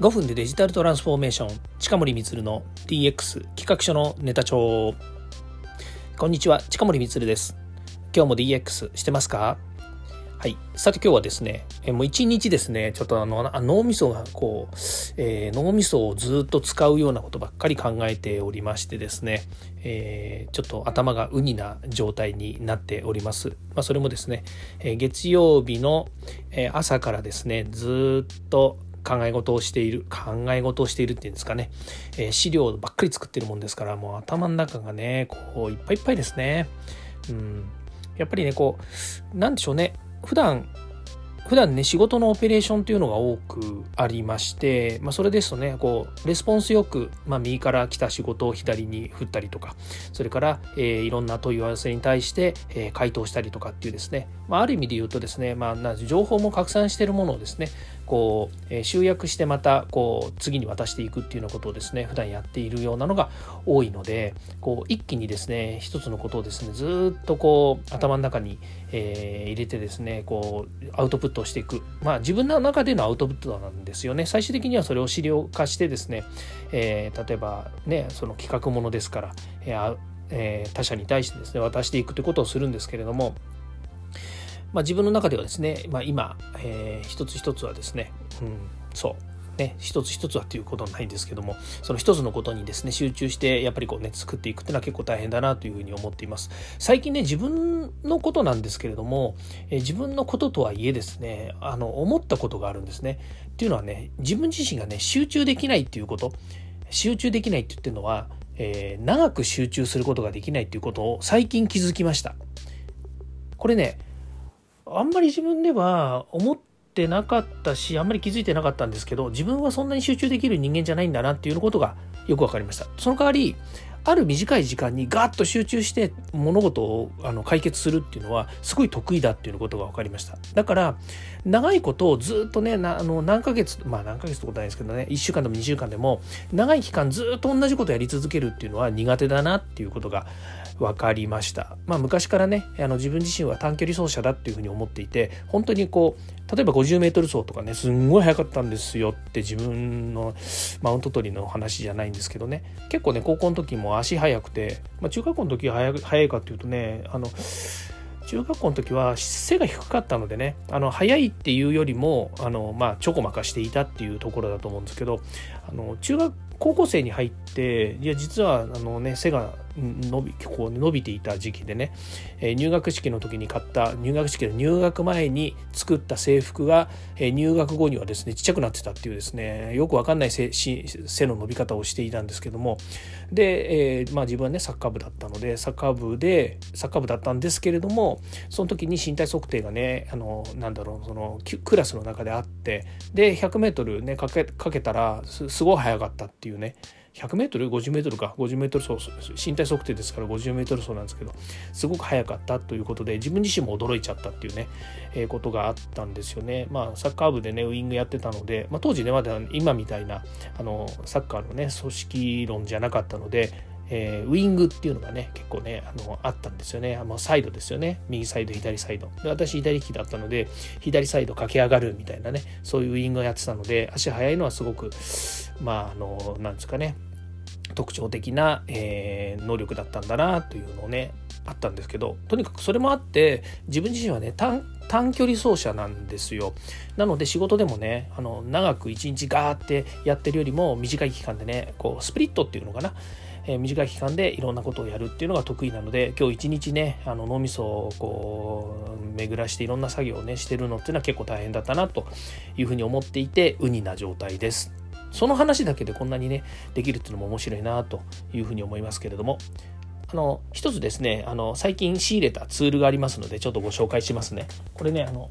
5分でデジタルトランスフォーメーション。近森光の DX 企画書のネタ帳。こんにちは近森光です。今日も DX してますか？はい。さて今日はですねもう一日ですねちょっとあの脳みそがこう、えー、脳みそをずっと使うようなことばっかり考えておりましてですね、えー、ちょっと頭がウニな状態になっております、まあ、それもですね、えー、月曜日の朝からですねずっと考え事をしている考え事をしているっていうんですかね、えー、資料ばっかり作ってるもんですからもう頭の中がねこういっぱいいっぱいですね。うん、やっぱりねこうなんでしょうね。普段普段ね仕事のオペレーションというのが多くありまして、まあ、それですとねこうレスポンスよく、まあ、右から来た仕事を左に振ったりとかそれから、えー、いろんな問い合わせに対して、えー、回答したりとかっていうですね、まあ、ある意味で言うとですね、まあ、情報も拡散しているものをですねこう、集約してまたこう次に渡していくっていうようなことをですね普段やっているようなのが多いのでこう一気にですね一つのことをですねずっとこう頭の中に、えー、入れてですねこうアウトプットをしていく。まあ自分の中でのアウトプットなんですよね。最終的にはそれを資料化してですね、え、例えばねその企画ものですから、えーえ、他者に対してですね渡していくということをするんですけれどもまあ、自分の中ではですね、まあ、今、えー、一つ一つはですね、うん、そうね、一つ一つはっていうことはないんですけどもその一つのことにですね集中してやっぱりこうね作っていくっていうのは結構大変だなというふうに思っています。最近ね自分のことなんですけれども、え自分のこととはいえですねあの思ったことがあるんですね。っていうのはね自分自身がね集中できないっていうこと集中できないって言ってるのは、えー、長く集中することができないっていうことを最近気づきました。これねあんまり自分では思ってなかったしあんまり気づいてなかったんですけど自分はそんなに集中できる人間じゃないんだなっていうことがよく分かりました。その代わりある短い時間にガッと集中して物事をあの解決するっていうのはすごい得意だっていうことが分かりましただから長いことをずっとねあの何ヶ月まあ何ヶ月ってことないですけどね1週間でも2週間でも長い期間ずっと同じことやり続けるっていうのは苦手だなっていうことが分かりました。まあ、昔からねあの自分自身は短距離走者だっていうふうに思っていて本当にこう例えば 50m 走とかねすんごい速かったんですよって自分のマウント取りの話じゃないんですけどね結構ね高校の時も足速くて、まあ、中学校の時は速いかっていうとねあの中学校の時は背が低かったのでねあの速いっていうよりもあの、まあ、ちょこまかしていたっていうところだと思うんですけどあの中学高校生に入っていや実はあの、ね、背が伸びこう伸びていた時期でね、え、入学式の時に買った入学式の入学前に作った制服が、え、入学後にはですねちっちゃくなってたっていうですね。よくわかんない背背の伸び方をしていたんですけども。で、えー、まあ、自分はねサッカー部だったのでサッカー部でサッカー部だったんですけれどもその時に身体測定がねあのなんだろうそのクラスの中であって。で 100m ねかけかけたらすごい速かったっていうね。100m50m か。50m 走身体測定ですから 50m 走なんですけどすごく速かったということで自分自身も驚いちゃったっていうね、えー、ことがあったんですよね。まあサッカー部でねウイングやってたので、まあ、当時ねまだ今みたいなあのサッカーのね組織論じゃなかったのでえー、ウイングっていうのがね結構ねあのあったんですよね。あのサイドですよね。右サイド左サイド。で私左利きだったので左サイド駆け上がるみたいなねそういうウイングをやってたので足速いのはすごくまああのなんですかね特徴的な、えー、能力だったんだなというのをねあったんですけどとにかくそれもあって自分自身はね短距離走者なんですよなので仕事でもねあの長く一日ガーってやってるよりも短い期間でねこうスプリットっていうのかなえー、短い期間でいろんなことをやるっていうのが得意なので今日一日ねあの脳みそをこう巡らしていろんな作業をねしてるのっていうのは結構大変だったなというふうに思っていてウニな状態です。その話だけでこんなにねできるっていうのも面白いなというふうに思いますけれども。あの一つですねあの最近仕入れたツールがありますのでちょっとご紹介しますね。これねあの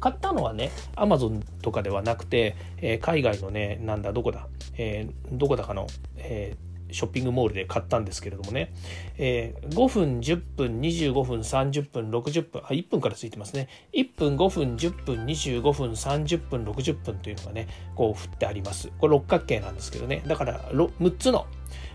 買ったのはねアマゾンとかではなくて、えー、海外のねなんだどこだ、えー、どこだかの、えーショッピングモールで買ったんですけれどもね、えー、5分10分25分30分60分。あ1分からついてますね。1分5分10分25分30分60分というのがねこう振ってあります。これ六角形なんですけどね。だから6つの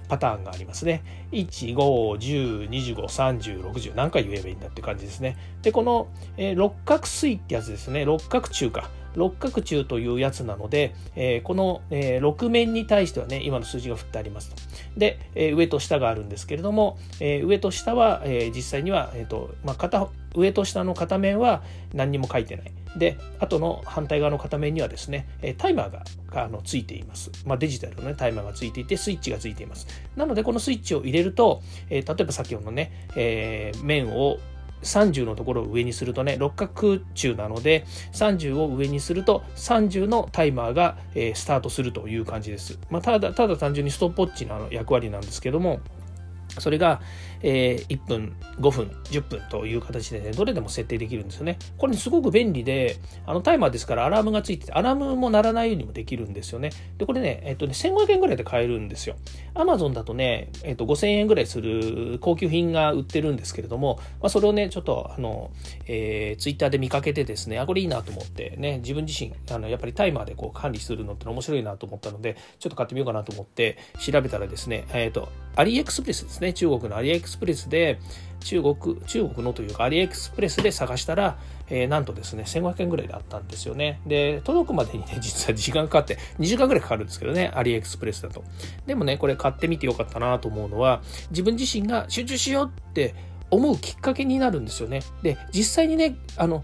パターンがありますね。1、5、10、25、30、60何回言えばいいんだって感じですね。で、この、えー、六角錐ってやつですね。六角柱か。六角柱というやつなので、えー、この、えー、6面に対してはね、今の数字が振ってありますと。で、えー、上と下があるんですけれども、え、上と下は、え、実際には、えーとまあ、片上と下の片面は何にも書いてない。で、後の反対側の片面にはですね、タイマーがあのついています。まあ、デジタルの、ね、タイマーがついていて、スイッチがついています。なので、このスイッチを入れると、えー、例えば先ほどのね、えー、面を30のところを上にするとね、六角柱なので、30を上にすると、30のタイマーが、えー、スタートするという感じです。まあ、ただ、ただ単純にストップウォッチの役割なんですけども、それが、えー、1分、5分、10分という形でね、どれでも設定できるんですよね。これすごく便利で、あのタイマーですからアラームがついてて、アラームも鳴らないようにもできるんですよね。で、これね、えっとね、1500円ぐらいで買えるんですよ。アマゾンだとね、えっと、5000円ぐらいする高級品が売ってるんですけれども、まあ、それをね、ちょっと、あの、えー、ツイッターで見かけてですね、あ、これいいなと思ってね、自分自身、あの、やっぱりタイマーでこう管理するのって面白いなと思ったので、ちょっと買ってみようかなと思って調べたらですね、えっ、と、アリエクスプレスですね、中国のアリエクスプレスで、中国、中国のというか、アリエクスプレスで探したら、えー、なんとですね、1500円ぐらいであったんですよね。で、届くまでにね、実は時間かかって、2時間ぐらいかかるんですけどね、アリエクスプレスだと。でもね、これ買ってみてよかったなと思うのは、自分自身が集中しようって思うきっかけになるんですよね。で、実際にね、あの、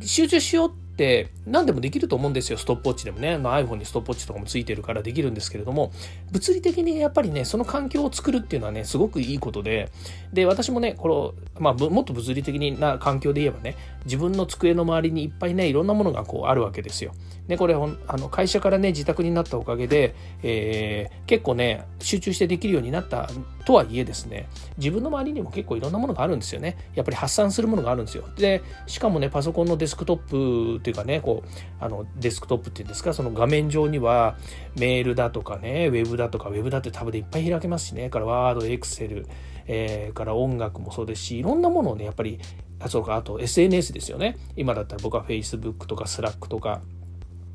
集中しようってって何でもできると思うんですよ。ストップウォッチでもね、まあ、iPhone にストップウォッチとかもついてるからできるんですけれども。物理的にやっぱりねその環境を作るっていうのはねすごくいいことで。で私もねこの、まあ、もっと物理的な環境で言えばね自分の机の周りにいっぱいねいろんなものがこうあるわけですよ。でこれあの会社からね自宅になったおかげで、えー、結構ね集中してできるようになったとはいえですね自分の周りにも結構いろんなものがあるんですよね。やっぱり発散するものがあるんですよ。でしかもねパソコンのデスクトップっていうかねこうあのデスクトップっていうんですかその画面上にはメールだとかねウェブだとかウェブだってタブでいっぱい開けますしねからワードエクセルえ、から音楽もそうですしいろんなものをねやっぱりあそうかあと SNS ですよね。今だったら僕は Facebook とか Slack とか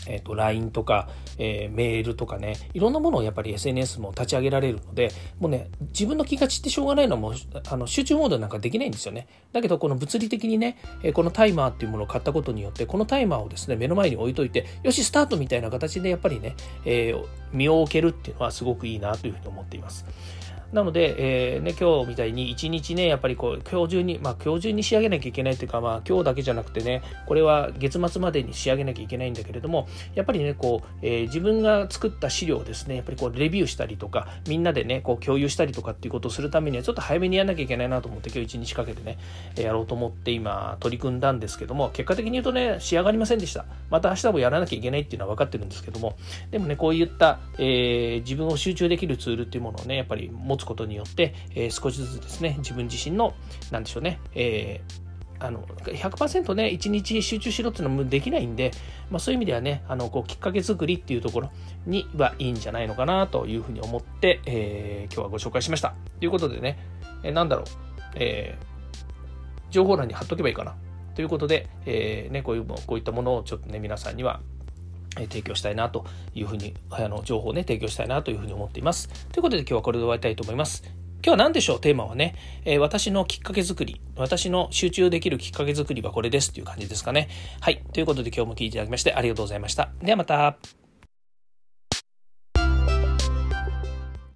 えっ、ー、と、LINE とか、えー、メールとかね、いろんなものをやっぱり SNS も立ち上げられるので、もうね、自分の気が散ってしょうがないのはも、あの、集中モードなんかできないんですよね。だけど、この物理的にね、えー、このタイマーっていうものを買ったことによって、このタイマーをですね、目の前に置いといて、よし、スタートみたいな形でやっぱりね、えー、身を置けるっていうのはすごくいいなというふうに思っています。なので、えーね、今日みたいに一日ね、やっぱりこう、今日中に、まあ今日中に仕上げなきゃいけないというか、まあ今日だけじゃなくてね、これは月末までに仕上げなきゃいけないんだけれども、やっぱりね、こう、えー、自分が作った資料をですね、やっぱりこう、レビューしたりとか、みんなでね、こう、共有したりとかっていうことをするためには、ちょっと早めにやらなきゃいけないなと思って、今日一日かけてね、やろうと思って今、取り組んだんですけども、結果的に言うとね、仕上がりませんでした。また明日もやらなきゃいけないっていうのは分かってるんですけども、でもね、こういった、えー、自分を集中できるツールっていうものをね、やっぱり持つことによって、えー、少しずつですね、自分自身の、なんでしょうね、えーあの100%ね、一日集中しろっていうのもできないんで、まあ、そういう意味ではね、あのこうきっかけ作りっていうところにはいいんじゃないのかなというふうに思って、えー、今日はご紹介しました。ということでね、えー、だろう、えー、情報欄に貼っとけばいいかな。ということで、えーね、こういうこういったものをちょっとね、皆さんには提供したいなというふうに、あの情報をね、提供したいなというふうに思っています。ということで今日はこれで終わりたいと思います。今日は何でしょう？テーマはね、えー、私のきっかけ作り、私の集中できるきっかけ作りはこれですっていう感じですかね。はい。ということで今日も聞いていただきましてありがとうございました。ではまた。